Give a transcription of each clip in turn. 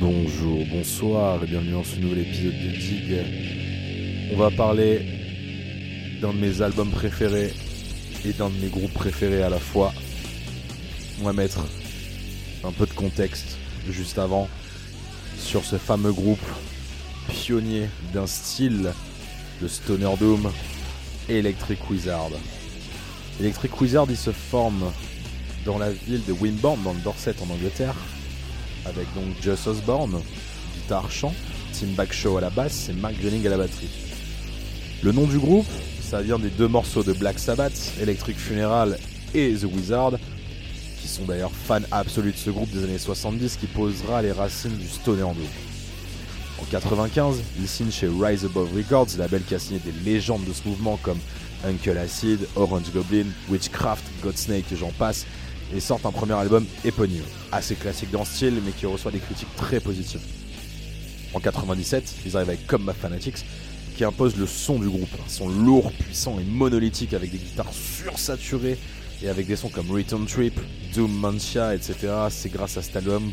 Bonjour, bonsoir et bienvenue dans ce nouvel épisode de Dig. On va parler d'un de mes albums préférés et d'un de mes groupes préférés à la fois. On va mettre un peu de contexte juste avant sur ce fameux groupe pionnier d'un style de Stoner Doom, Electric Wizard. Electric Wizard, il se forme dans la ville de Wimborne, dans le Dorset en Angleterre, avec donc Just Osborne, guitare chant, Tim Backshaw à la basse et Mark Jennings à la batterie. Le nom du groupe, ça vient des deux morceaux de Black Sabbath, Electric Funeral et The Wizard, qui sont d'ailleurs fans absolus de ce groupe des années 70 qui posera les racines du stoner en En 95, il signe chez Rise Above Records, label qui a signé des légendes de ce mouvement comme Uncle Acid, Orange Goblin, Witchcraft, Godsnake et j'en passe, et sortent un premier album éponyme, assez classique dans le style mais qui reçoit des critiques très positives. En 97, ils arrivent avec Come Fanatics qui impose le son du groupe, un son lourd, puissant et monolithique avec des guitares sursaturées et avec des sons comme Return Trip, Doom Mantia, etc. C'est grâce à cet album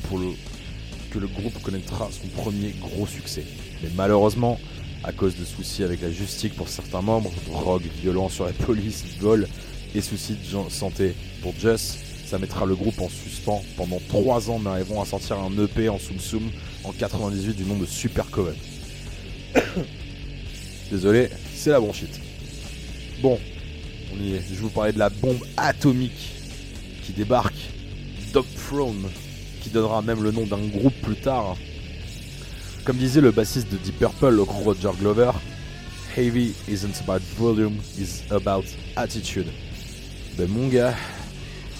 que le groupe connaîtra son premier gros succès. Mais malheureusement, à cause de soucis avec la justice pour certains membres, drogue, violence sur la police, vol et soucis de santé pour Just, ça mettra le groupe en suspens pendant 3 ans, mais arriveront à sortir un EP en Soum Soum en 98 du nom de Super Coven. Désolé, c'est la bronchite. Bon, on y est. Je vous parlais de la bombe atomique qui débarque. Dog Throne, qui donnera même le nom d'un groupe plus tard. Comme disait le bassiste de Deep Purple, le Roger Glover, Heavy isn't about volume, it's about attitude. Ben mon gars,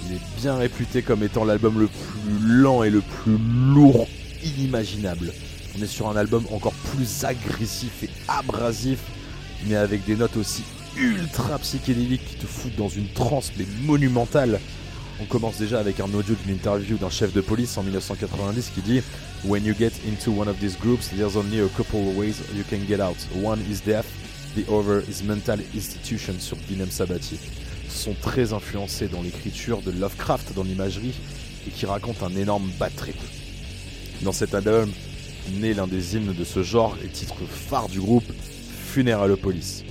il est bien réputé comme étant l'album le plus lent et le plus lourd inimaginable. On est sur un album encore plus agressif et abrasif, mais avec des notes aussi ultra psychédéliques qui te foutent dans une transe mais monumentale. On commence déjà avec un audio d'une interview d'un chef de police en 1990 qui dit When you get into one of these groups, there's only a couple of ways you can get out. One is death, the other is mental institution sur Binem Sabati sont très influencés dans l'écriture de Lovecraft dans l'imagerie et qui racontent un énorme trip. Dans cet album, naît l'un des hymnes de ce genre et titre phare du groupe, Funeralopolis,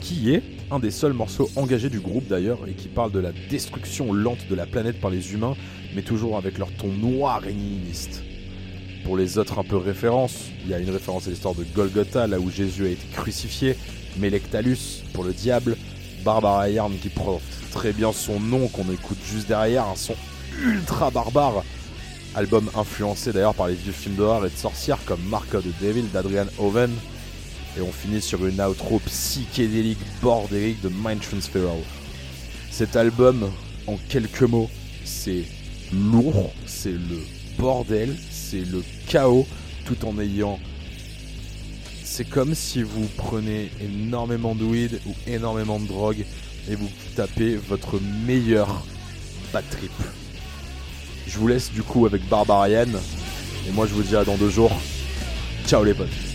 qui est un des seuls morceaux engagés du groupe d'ailleurs et qui parle de la destruction lente de la planète par les humains, mais toujours avec leur ton noir et nihiliste. Pour les autres un peu références, il y a une référence à l'histoire de Golgotha, là où Jésus a été crucifié, Melectalus pour le diable, Barbara Yarn qui porte très bien son nom, qu'on écoute juste derrière, un son ultra barbare. Album influencé d'ailleurs par les vieux films d'horreur et de sorcières comme Mark of the Devil d'Adrian Oven. Et on finit sur une outro psychédélique bordélique de Mind Transferal. Cet album, en quelques mots, c'est lourd, c'est le bordel, c'est le chaos, tout en ayant c'est comme si vous prenez énormément de weed ou énormément de drogue et vous tapez votre meilleur bad trip. Je vous laisse du coup avec Barbarian et moi je vous dis à dans deux jours. Ciao les potes.